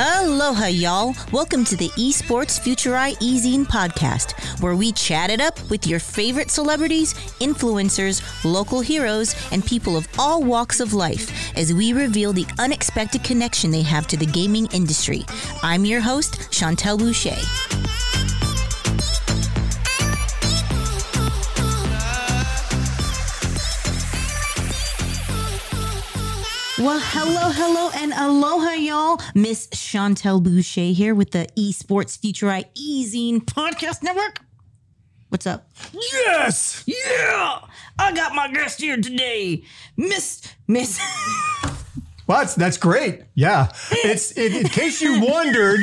Aloha, y'all. Welcome to the Esports Futurai Ezine podcast, where we chat it up with your favorite celebrities, influencers, local heroes, and people of all walks of life as we reveal the unexpected connection they have to the gaming industry. I'm your host, Chantel Boucher. Well, hello, hello, and aloha, y'all. Miss Chantel Boucher here with the Esports Future Eye Ezine Podcast Network. What's up? Yes. Yeah, I got my guest here today, Miss Miss. Well, that's, that's great. Yeah. It's in, in case you wondered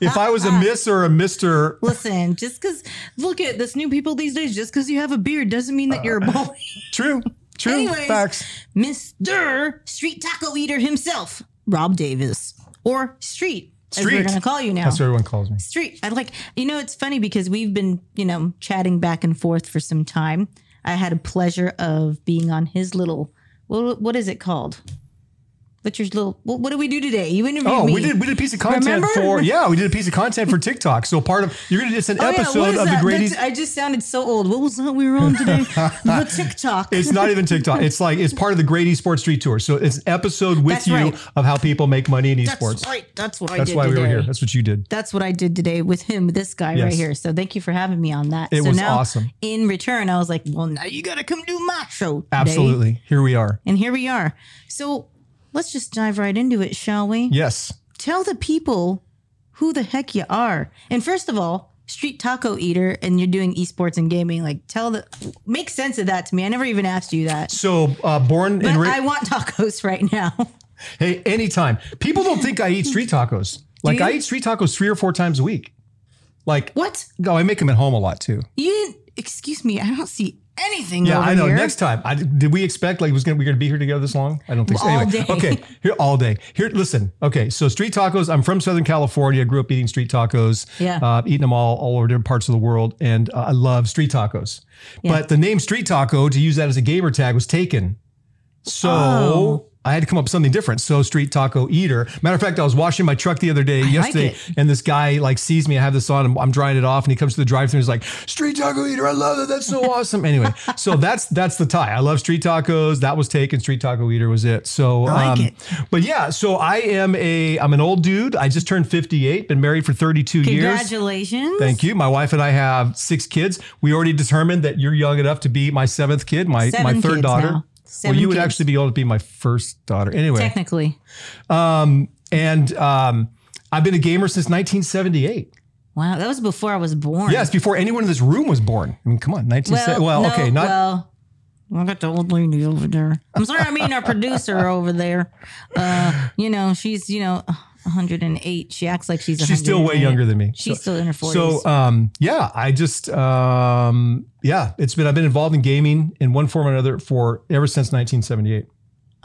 if I was a miss or a mister. Listen, just because look at this new people these days. Just because you have a beard doesn't mean that you're a boy. True. True. Anyways, Facts. Mr. Street Taco Eater himself, Rob Davis, or Street, as we're going to call you now. That's what everyone calls me. Street. I like, you know, it's funny because we've been, you know, chatting back and forth for some time. I had a pleasure of being on his little, what, what is it called? What's your little, what, what did we do today? You interviewed Oh, me. we did we did a piece of content Remember? for yeah, we did a piece of content for TikTok. So part of you're gonna it's an Oh, episode is of the that? Grady. That's- I just sounded so old. What was that we were on today? the TikTok. It's not even TikTok. It's like it's part of the Great Esports Street Tour. So it's an episode with That's you right. of how people make money in That's esports. right. That's what I That's did why we were here. That's what you did. That's what I did today with him, this guy right here. So thank you for having me on that. It so was now, awesome. In return, I was like, well, now you got to come do my show. Today. Absolutely. Here we are. And here we are. So let's just dive right into it, shall we? Yes. Tell the people who the heck you are. And first of all, street taco eater, and you're doing esports and gaming. Like, tell the make sense of that to me. I never even asked you that. So uh, born But and ra- I want tacos right now. hey, anytime. People don't think I eat street tacos. Like? I eat street tacos three or four times a week. Like what? oh, I make them at home a lot too. You didn't? Excuse me. I don't see anything. Yeah, I know. Here. Next time, I, did we expect like was gonna we gonna be here together this long? I don't think so. All Anyway, day. okay, here all day. Here, listen. Okay, so street tacos. I'm from Southern California. I grew up eating street tacos. Yeah. uh, eating them all all over different parts of the world, and uh, I love street tacos. But the name street taco to use that as a gamer tag was taken. So. Oh. I had to come up with something different. So street taco eater. Matter of fact, I was washing my truck the other day, like yesterday, it. and this guy like sees me. I have this on, and I'm drying it off, and he comes to the drive-through. and He's like, "Street taco eater, I love that. That's so awesome." Anyway, so that's that's the tie. I love street tacos. That was taken. Street taco eater was it. So, um, I like it. but yeah, so I am a I'm an old dude. I just turned 58. Been married for 32 years. Congratulations. Thank you. My wife and I have six kids. We already determined that you're young enough to be my seventh kid, my my Seven third kids daughter. now. Well, Seven you would actually be able to be my first daughter. Anyway, Technically. and um, I've been a gamer since 1978. Wow, that was before I was born. Yes, before anyone in this room was born. I mean, come on, 1970. Well, no, okay, not well. I got the old lady over there. I'm sorry, I mean our producer over there. Uh, you know, she's you know 108. She acts like she's she's still way younger than me. She's So- still in her 40s. So um, yeah, I just um, yeah, it's been I've been involved in gaming in one form or another for ever since 1978.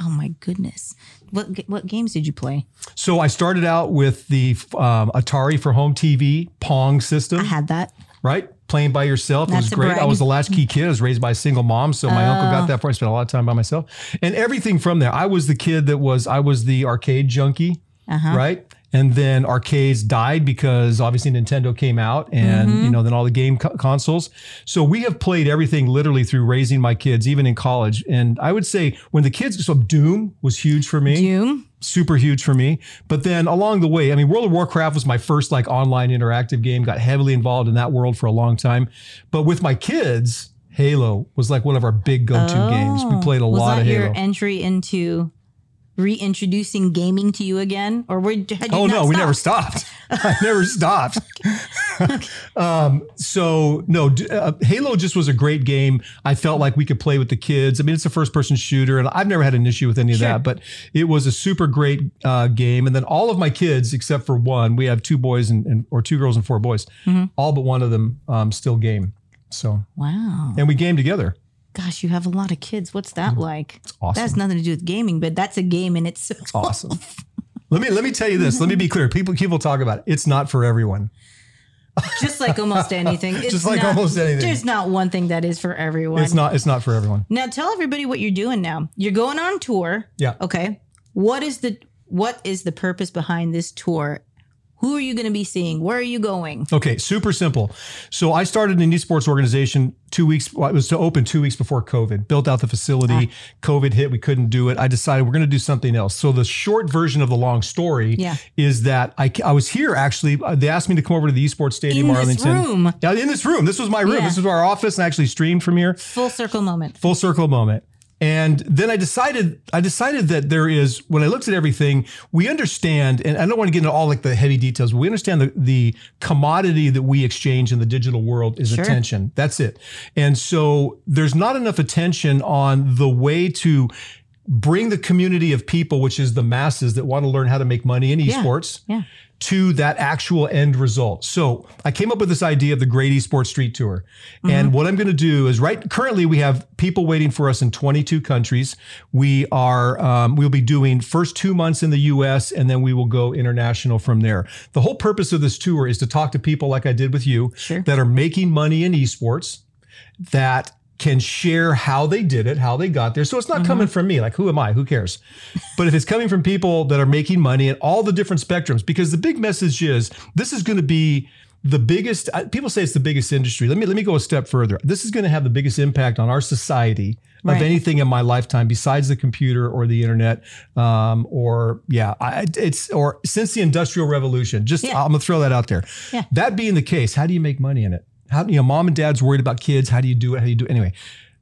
oh my goodness, what what games did you play? So I started out with the um, Atari for home TV Pong system, I had that. right? Playing by yourself. It was great. I was the latchkey kid. I was raised by a single mom. So my uncle Oh. got that for. I spent a lot of time by myself. And everything from there. I was the kid that was, I was the arcade junkie, Uh-huh. right? And then arcades died because obviously Nintendo came out and, Mm-hmm. you know, then all the game co- consoles. So we have played everything literally through raising my kids, even in college. And I would say when the kids, so Doom was huge for me Doom. super huge for me. But then along the way, I mean, World of Warcraft was my first like online interactive game. Got heavily involved in that world for a long time. But with my kids, Halo was like one of our big go-to games. We played a Oh. was lot that of your Halo. entry into reintroducing gaming to you again, or you Oh no, we never stopped? stopped. I never stopped. um, so no, uh, Halo just was a great game. I felt like we could play with the kids. I mean, it's a first-person shooter, and I've never had an issue with any of Sure. that. But it was a super great uh, game. And then all of my kids, except for one, we have two boys and, and or two girls and four boys. Mm-hmm. All but one of them um, still game. So Wow. and we game together. Gosh, you have a lot of kids. What's that mm-hmm. like? It's awesome. That has nothing to do with gaming, but that's a game in itself. Awesome. let me let me tell you this. Let me be clear. People people talk about it. It's not for everyone. Just like almost anything. It's Just like not- almost anything. There's not one thing that is for everyone. It's not it's not for everyone. Now tell everybody what you're doing now. You're going on tour. Yeah. Okay. What is the what is the purpose behind this tour? Who are you going to be seeing? Where are you going? Okay, super simple. So I started an esports organization two weeks. Well, it was to open two weeks before COVID. Built out the facility. Ah. COVID hit. We couldn't do it. I decided we're going to do something else. So the short version of the long story Yeah. is that I, I was here actually. uh, They asked me to come over to the esports stadium, In this Arlington. room. Yeah, in this room. This was my room. Yeah. This is our office, and I actually streamed from here Full circle moment. full circle moment. And then I decided, I decided that there is, when I looked at everything, we understand, and I don't want to get into all like the heavy details, but we understand the, the commodity that we exchange in the digital world is Sure. attention. That's it. And so there's not enough attention on the way to bring the community of people, which is the masses that want to learn how to make money in esports Yeah. to that actual end result. So I came up with this idea of the Great Esports Street Tour. And what I'm going to do is right currently we have people waiting for us in 22 countries. We are um, we'll be doing first two months in the U.S. and then we will go international from there. The whole purpose of this tour is to talk to people like I did with you Sure. that are making money in esports that can share how they did it, how they got there. So it's not coming from me. Like, who am I? Who cares? But if it's coming from people that are making money at all the different spectrums, because the big message is this is going to be the biggest. People say it's the biggest industry. Let me let me go a step further. This is going to have the biggest impact on our society Right. of anything in my lifetime besides the computer or the internet, um, or yeah, I, it's or since the industrial revolution. Just Yeah. I'm gonna throw that out there. Yeah. That being the case, how do you make money in it? How you know, mom and dad's worried about kids. How do you do it? How do you do it? Anyway,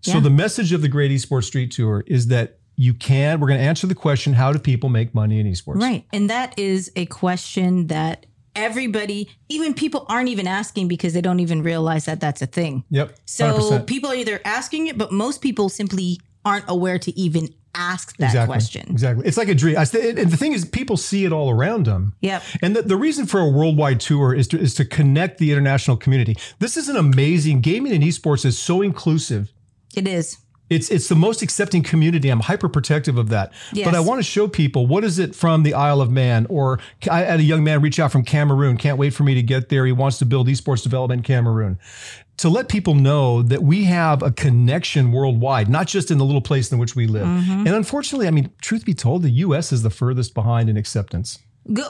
so Yeah. the message of the Great Esports Street Tour is that you can. We're going to answer the question: How do people make money in esports? Right. And that is a question that everybody, even people aren't even asking because they don't even realize that that's a thing. Yep. So 100%. people are either asking it, but most people simply aren't aware to even ask that exactly. question. Exactly. It's like a dream. And the thing is, people see it all around them. Yep. And the, the reason for a worldwide tour is to is to connect the international community. This is an amazing gaming and esports is so inclusive. It is. It's it's the most accepting community. I'm hyper protective of that. Yes. But I want to show people what is it from the Isle of Man, or I had a young man reach out from Cameroon. Can't wait for me to get there. He wants to build esports development in Cameroon. To let people know that we have a connection worldwide, not just in the little place in which we live. Mm-hmm. And unfortunately, I mean, truth be told, the U.S. is the furthest behind in acceptance. Go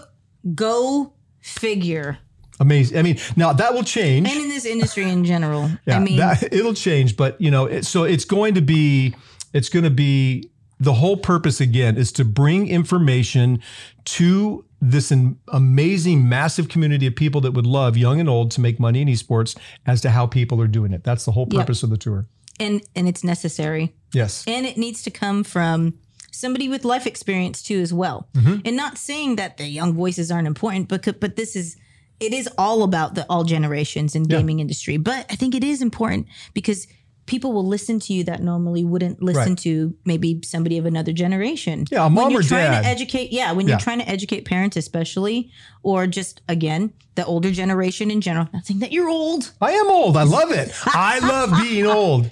go figure. Amazing. I mean, now that will change. And in this industry in general. Yeah, I mean, that, it'll change, but you know, it, so it's going to be, it's going to be the whole purpose again is to bring information to this amazing, massive community of people that would love, young and old, to make money in esports as to how people are doing it. That's the whole Yep. purpose of the tour. and and it's necessary. Yes. and it needs to come from somebody with life experience too as well mm-hmm. and not saying that the young voices aren't important but but this is it is all about the all generations in gaming industry but i think it is important because people will listen to you that normally wouldn't listen Right. to maybe somebody of another generation Yeah, a when mom you're or trying dad. to educate yeah when Yeah. you're trying to educate parents especially or just again the older generation in general not saying that you're old I am old. I love it. I love being old.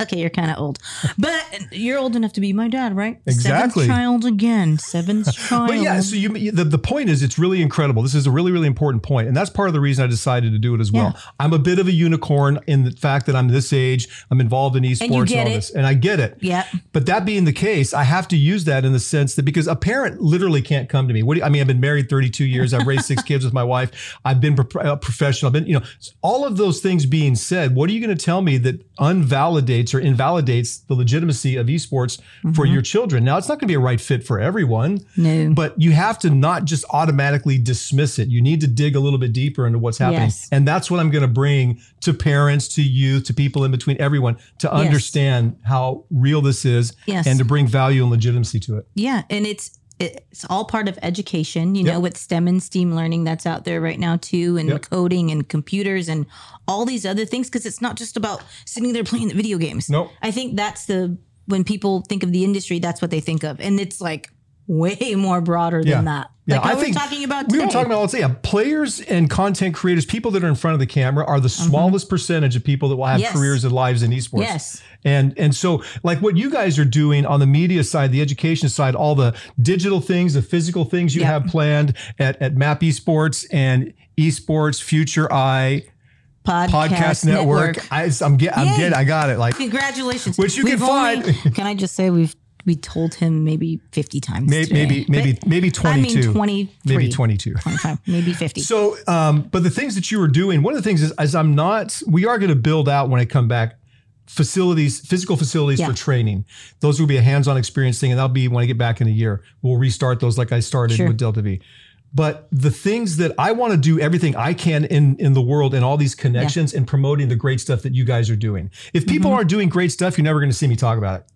Okay, you're kind of old, but you're old enough to be my dad, right? Exactly. Seventh child again. Seventh child. But yeah, so you the, the point is it's really incredible. This is a really really important point, and that's part of the reason I decided to do it as well. Yeah. I'm a bit of a unicorn in the fact that I'm this age. I'm involved in esports and, get all it. this, and I get it. yeah, But that being the case, I have to use that in the sense that because a parent literally can't come to me. What do you, I mean? I've been married 32 years. I've raised six kids with my wife. I've been pro- uh, professional. I've been, you know, all of those things being said, what are you going to tell me that unvalidates or invalidates the legitimacy of esports for Mm-hmm. your children? Now, it's not going to be a right fit for everyone, no, but you have to not just automatically dismiss it. You need to dig a little bit deeper into what's happening. Yes. And that's what I'm going to bring to parents, to youth, to people in between, everyone to understand how real this is Yes. and to bring value and legitimacy to it. yeah, and it's it's all part of education. You know, with STEM and STEAM learning that's out there right now too, and Yep. coding and computers and all these other things. Because it's not just about sitting there playing the video games. Nope. I think that's the when people think of the industry, that's what they think of, and it's like way more broader Yeah. than that. Yeah, Like I we're think talking about We were talking about, let's say, yeah, players and content creators, people that are in front of the camera are the smallest percentage of people that will have Mm-hmm. Yes. careers and lives in esports. Yes. And and so like what you guys are doing on the media side, the education side, all the digital things, the physical things you Yeah. have planned at, at Map Esports and Esports Future Eye podcast, Podcast Network. I, I'm get I'm Yay. getting I got it. Like Congratulations. Which you We've can only- find- Can I just say we've we told him maybe 50 times. Maybe, today. maybe, maybe, But, maybe I mean, 22. 23. maybe 22. 25, maybe 50. So, um, but the things that you were doing, one of the things is, is I'm not, we are going to build out when I come back facilities, physical facilities Yeah. for training. Those will be a hands-on experience thing, and that'll be when I get back in a year. We'll restart those like I started Sure. with Delta V. But the things that I want to do everything I can in in the world and all these connections and promoting the great stuff that you guys are doing. If people Mm-hmm. aren't doing great stuff, you're never going to see me talk about it.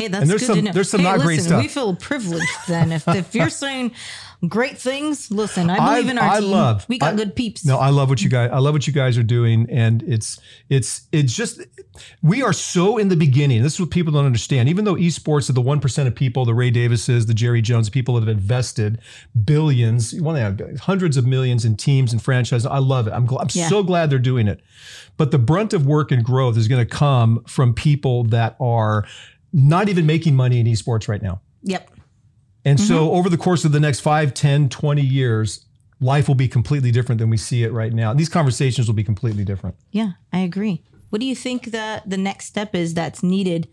Hey, that's And there's good some- to know. there's some hey, not listen, great stuff. We feel privileged then. If, if you're saying great things, listen, I I- believe in our I team. love- we got I- good peeps. No, I love what you guys. I love what you guys are doing, and it's it's it's just we are so in the beginning. This is what people don't understand. Even though esports are the one percent of people, the Ray Davises, the Jerry Jones, people that have invested billions, one they hundreds of millions in teams and franchises. I love it. I'm gl- I'm Yeah. so glad they're doing it. But the brunt of work and growth is going to come from people that are not even making money in esports right now. Yep. And Mm-hmm. so over the course of the next 5, 10, 20 years, life will be completely different than we see it right now. These conversations will be completely different. Yeah, I agree. What do you think that the next step is that's needed?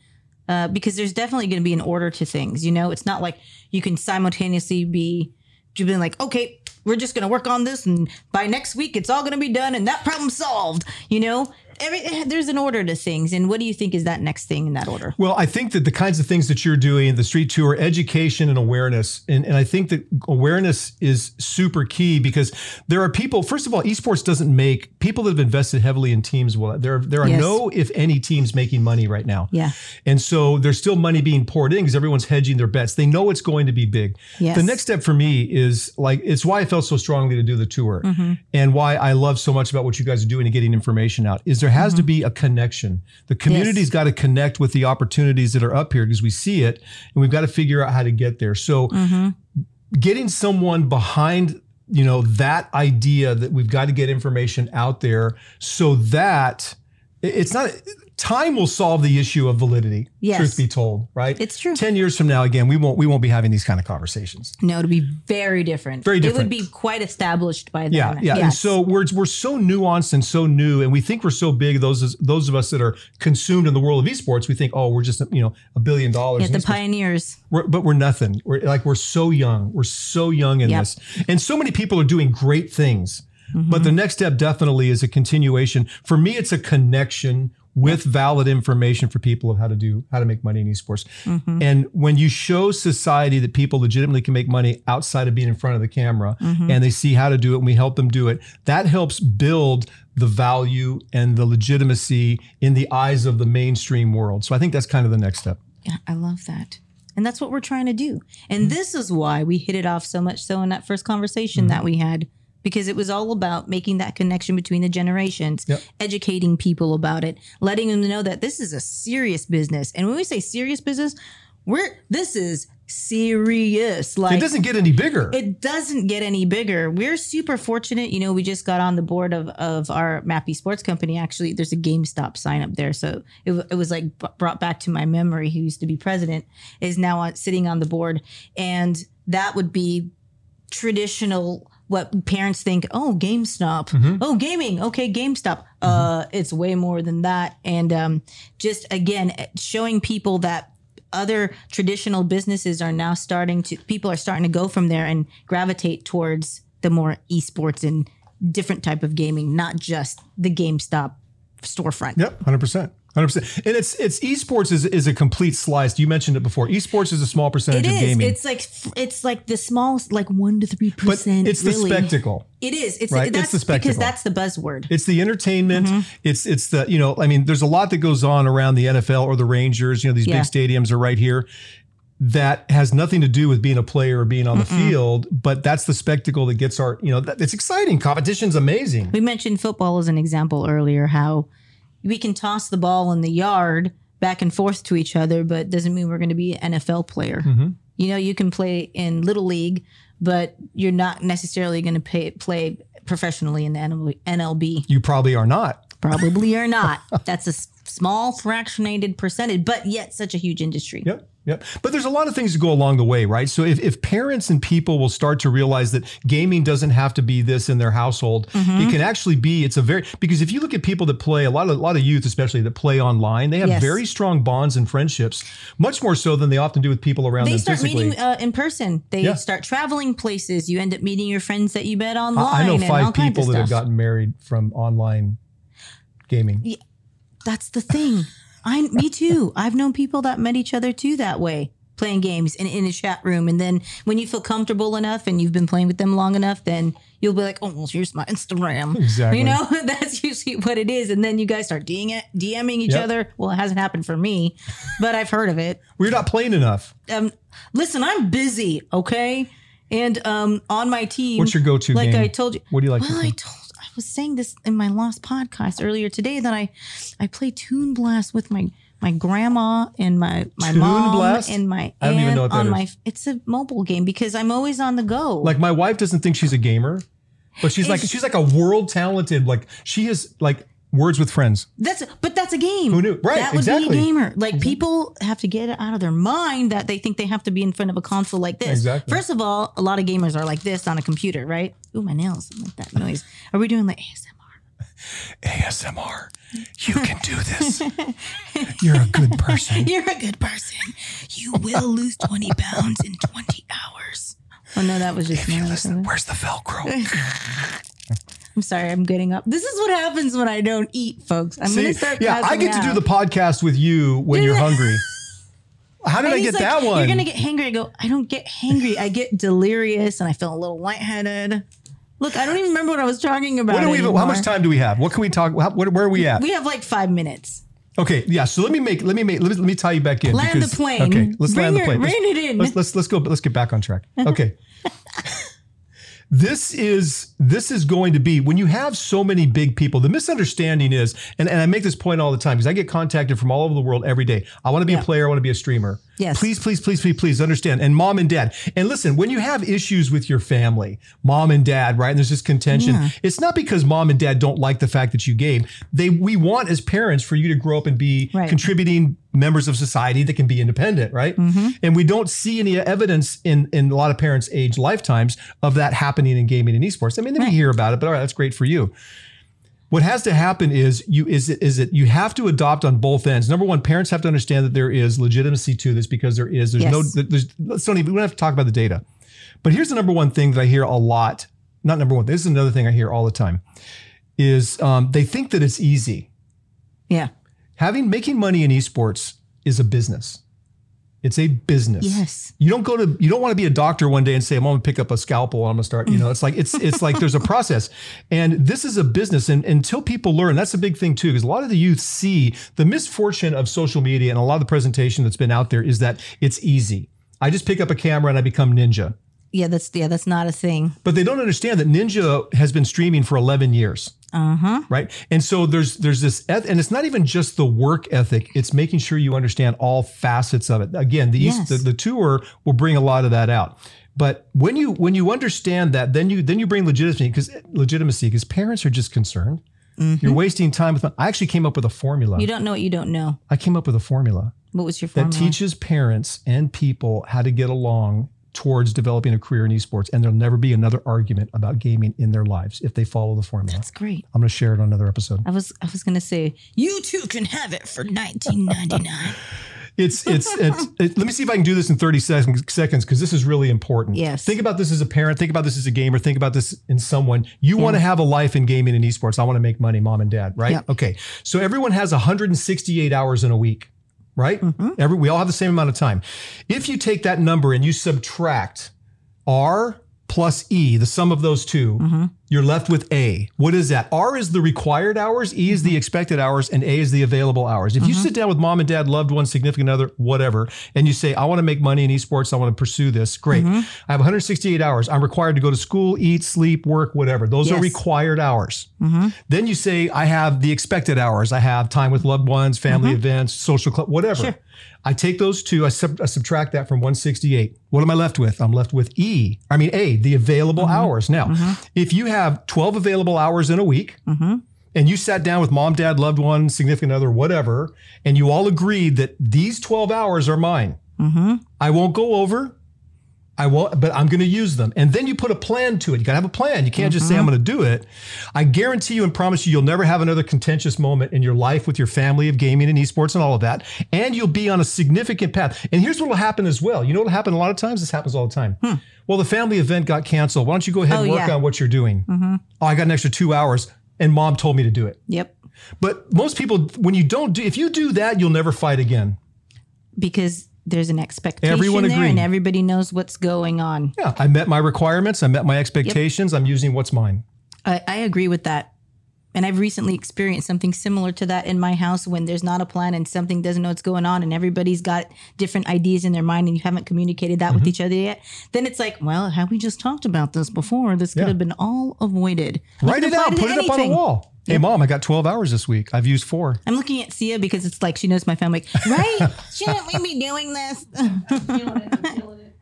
Uh, because there's definitely going to be an order to things. You know, it's not like you can simultaneously be being like, okay, we're just going to work on this, and by next week it's all going to be done, and that problem solved. You know, Every, there's an order to things, and what do you think is that next thing in that order? Well, I think that the kinds of things that you're doing, the street tour, education and awareness, and, and I think that awareness is super key because there are people, first of all, esports doesn't make people that have invested heavily in teams. Well, there, there are Yes. no, if any, teams making money right now. Yeah. And so there's still money being poured in because everyone's hedging their bets. They know it's going to be big. Yes. The next step for me is like, it's why I felt so strongly to do the tour Mm-hmm. and why I love so much about what you guys are doing and getting information out is there has to mm-hmm. be a connection. The community's got to connect with the opportunities that are up here because we see it and we've got to figure out how to get there. So mm-hmm. getting someone behind you know that idea that we've got to get information out there so that it's not time will solve the issue of validity Yes. truth be told right It's true. 10 years from now again we won't we won't be having these kind of conversations No, to be very different. Very different. It would be quite established by then. yeah yeah and so we're we're so nuanced and so new and we think we're so big those those of us that are consumed in the world of esports we think oh we're just you know a billion dollars yeah, the esports. pioneers. We're, but we're nothing. We're like we're so young. We're so young in Yep. this, and so many people are doing great things. Mm-hmm. But the next step definitely is a continuation. For me, it's a connection with valid information for people of how to do how to make money in esports. Mm-hmm. And when you show society that people legitimately can make money outside of being in front of the camera, Mm-hmm. and they see how to do it, and we help them do it, that helps build the value and the legitimacy in the eyes of the mainstream world. So I think that's kind of the next step. Yeah, I love that. And that's what we're trying to do. And Mm-hmm. this is why we hit it off so much so in that first conversation Mm-hmm. that we had, because it was all about making that connection between the generations, Yep. educating people about it, letting them know that this is a serious business. And when we say serious business, we're this is serious. Like It doesn't get any bigger. it doesn't get any bigger. We're super fortunate. You know, we just got on the board of, of our Map Esports Company. Actually, there's a GameStop sign up there. So it, it was like b- brought back to my memory who used to be president is now on, sitting on the board. And that would be traditional what parents think oh gamestop. Oh gaming. Okay gamestop. Uh it's way more than that. And um just again showing people that other traditional businesses are now starting to people are starting to go from there and gravitate towards the more esports and different type of gaming not just the gamestop storefront. Yep, hundred percent, hundred percent. And it's it's esports is is a complete slice. You mentioned it before. Esports is a small percentage of gaming, it's like it's like the small like 1 to 3% but it's the spectacle. it is it's Right, it's that's the spectacle. because that's the buzzword It's the entertainment. Mm-hmm. It's it's the you know I mean there's a lot that goes on around the NFL or the Rangers. You know these Yeah. big stadiums are right here. That has nothing to do with being a player or being on the field, but that's the spectacle that gets our you know that, it's exciting. Competition's amazing. We mentioned football as an example earlier, how we can toss the ball in the yard back and forth to each other, but doesn't mean we're going to be an NFL player. Mm-hmm. You know, you can play in little league, but you're not necessarily going to pay, play professionally in the NL- NLB. You probably are not. Probably are not. That's a small fractionated percentage, but yet such a huge industry. Yep. Yep. But there's a lot of things that go along the way, right? So if, if parents and people will start to realize that gaming doesn't have to be this in their household, Mm-hmm. it can actually be, it's a very, because if you look at people that play, a lot of, a lot of youth, especially that play online, they have Yes. very strong bonds and friendships, much more so than they often do with people around They them They start physically. meeting uh, in person. They Yeah. start traveling places. You end up meeting your friends that you met online. I, I know five people that have gotten married from online gaming. Yeah, That's the thing. I me too. I've known people that met each other too that way, playing games in, in a chat room. And then when you feel comfortable enough and you've been playing with them long enough, then you'll be like, "Oh, well, here's my Instagram." Exactly. You know, that's usually what it is. And then you guys start DM- DMing each Yep. other. Well, it hasn't happened for me, but I've heard of it. Well, you're not playing enough. Um, listen, I'm busy. Okay. And um, on my team, What's your go-to Like game? I told you, What do you like to well? I told was saying this in my last podcast earlier today that I I play Toon Blast with my my grandma and my my Toon mom Blast? and my I don't even aunt know what that on is. my it's a mobile game because I'm always on the go. Like my wife doesn't think she's a gamer, but she's like It's- she's like a world talented. Like she is like words with friends. that's but that's a game. Who knew? Right, That would exactly. be a gamer. Like people have to get it out of their mind that they think they have to be in front of a console like this. Exactly. First of all, a lot of gamers are like this on a computer, right? Ooh, my nails I like that noise. Are we doing like ASMR? ASMR. You can do this. You're a good person. You're a good person. You will lose 20 pounds in 20 hours. Oh, no, that was just me. Listen, where's the Velcro? I'm sorry, I'm getting up. This is what happens when I don't eat, folks. I'm See, to start yeah, I get to do the podcast with you when you're hungry. How did And I get like, that one? You're going to get hangry. I go, I don't get hangry. I get delirious and I feel a little lightheaded. Look, I don't even remember what I was talking about. what do we? How much time do we have? What can we talk? How, what, where are we at? We have like five minutes. Okay, yeah. So let me make let me make let me, let me tie you back in. Land the plane. Okay, let's Bring land the plane. rein Let's- it in. Let's, let's let's go. Let's get back on track. Okay. this is this is going to be when you have so many big people. The misunderstanding is, and, and I make this point all the time because I get contacted from all over the world every day. I want to be a player. I want to be a streamer. Yes. Please, please, please, please, please understand. And mom and dad. And listen, when you have issues with your family, mom and dad, right? And there's this contention. Yeah. It's not because mom and dad don't like the fact that you game. They we want as parents for you to grow up and be Right. contributing members of society that can be independent, right? Mm-hmm. And we don't see any evidence in in a lot of parents' age lifetimes of that happening in gaming and esports. I mean, then we hear about it, but all right, that's great for you. What has to happen is you is it is it you have to adopt on both ends. Number one, parents have to understand that there is legitimacy to this because there is there's Yes. no there's let's don't even we don't have to talk about the data. But here's the number one thing that I hear a lot. Not number one. This is another thing I hear all the time. Is um, they think that it's easy. Yeah. Having making money in esports is a business. It's a business. Yes. You don't go to you don't want to be a doctor one day and say I'm going to pick up a scalpel and I'm going to start, you know, it's like it's it's like there's a process. And this is a business and until people learn, that's a big thing too because a lot of the youth see the misfortune of social media and a lot of the presentation that's been out there is that it's easy. I just pick up a camera and I become ninja. Yeah, that's yeah, that's not a thing. But they don't understand that Ninja has been streaming for 11 years. Uh-huh. Right. And so there's there's this eth- and it's not even just the work ethic, it's making sure you understand all facets of it. Again, the East, Yes. the, the tour will bring a lot of that out. But when you when you understand that, then you then you bring legitimacy because legitimacy because parents are just concerned. You're wasting time with. I actually came up with a formula. You don't know what you don't know. I came up with a formula What was your that teaches parents and people how to get along towards developing a career in esports, and there'll never be another argument about gaming in their lives if they follow the formula. That's great. I'm going to share it on another episode. I was I was gonna say you too can have it for 19.99. It's it's, it's it, let me see if I can do this in 30 seconds seconds because this is really important. Yes. Think about this as a parent. Think about this as a gamer. Think about this in someone. You want to have a life in gaming and esports. I want to make money, mom and dad, right? Yep. Okay. So everyone has 168 hours in a week, right? Mm-hmm. Every we all have the same amount of time. If you take that number and you subtract R plus E, the sum of those 2 mm-hmm. You're left with A. What is that? R is the required hours, E is the mm-hmm. expected hours, and A is the available hours. If you mm-hmm. sit down with mom and dad, loved one, significant other, whatever, and you say, I want to make money in esports, I want to pursue this, great. Mm-hmm. I have 168 hours. I'm required to go to school, eat, sleep, work, whatever. Those are required hours. Then you say, I have the expected hours. I have time with loved ones, family events, social club, whatever. I take those two, I, sub- I subtract that from 168. What am I left with? I'm left with E, I mean A, the available hours. Now, if you have 12 available hours in a week, mm-hmm. and you sat down with mom, dad, loved one, significant other, whatever, and you all agreed that these 12 hours are mine. Mm-hmm. I won't go over. I won't, but I'm going to use them. And then you put a plan to it. You got to have a plan. You can't just say, mm-hmm. I'm going to do it. I guarantee you and promise you, you'll never have another contentious moment in your life with your family of gaming and esports and all of that. And you'll be on a significant path. And here's what will happen as well. You know what will happen a lot of times? This happens all the time. Hmm. Well, the family event got canceled. Why don't you go ahead oh, and Oh, work yeah. on what you're doing? Mm-hmm. Oh, I got an extra two hours and mom told me to do it. Yep. But most people, when you don't do, if you do that, you'll never fight again. Because there's an expectation Everyone there agreed. and everybody knows what's going on. Yeah, I met my requirements. I met my expectations. I'm using what's mine. I, I agree with that. And I've recently experienced something similar to that in my house when there's not a plan and something doesn't know what's going on and everybody's got different ideas in their mind and you haven't communicated that Mm-hmm. with each other yet. Then it's like, well, have we just talked about this before? This could Yeah. have been all avoided. Write it out. Put it up on the wall. Hey, mom, I got 12 hours this week. I've used four. I'm looking at Sia because it's like she knows my family. Right? Shouldn't we be doing this? I'm feeling. I'm feeling it.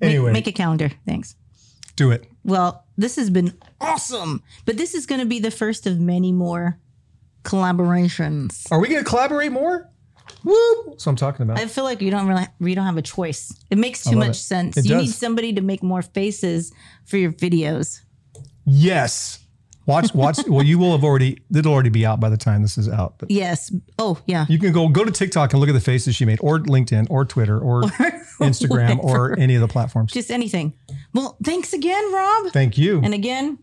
Anyway, Make a calendar. Thanks. do it. Well, this has been awesome. But this is going to be the first of many more collaborations. Are we going to collaborate more? Whoop. That's what I'm talking about. I feel like you don't really we don't have a choice. It makes too much it. sense. It you need somebody to make more faces for your videos. yes. Watch, watch. well, you will have already, it'll already be out by the time this is out. But Yes. Oh, yeah. you can go go to TikTok and look at the faces she made, or LinkedIn, or Twitter, or Instagram, or any of the platforms. Just anything. Well, thanks again, Rob. Thank you. And again,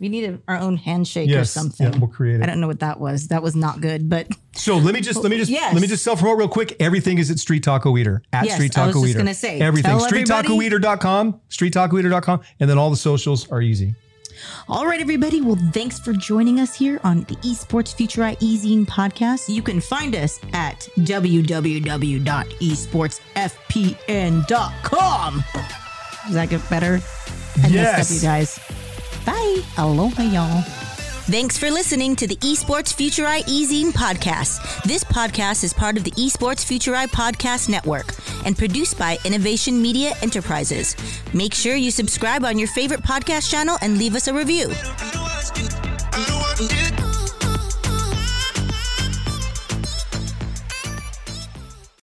we need a, our own handshake or something. Yeah, we'll create it. I don't know what that was. That was not good, but So let me just let me just Yes. let me just self promote real quick. Everything is at Street Taco Eater at Yes, Street I was Taco just Eater. gonna say, everything. tell everybody- StreetTacoEater.com, StreetTacoEater.com, and then all the socials are easy. All right, everybody. Well, thanks for joining us here on the Esports Future Eye Ezine podcast. You can find us at www.esportsfpn.com. Does that get better? I Yes. messed up, you guys. Bye. Aloha, y'all. Thanks for listening to the Esports Future Eye Ezine podcast. This podcast is part of the Esports Future Eye podcast network and produced by Innovation Media Enterprises. Make sure you subscribe on your favorite podcast channel and leave us a review.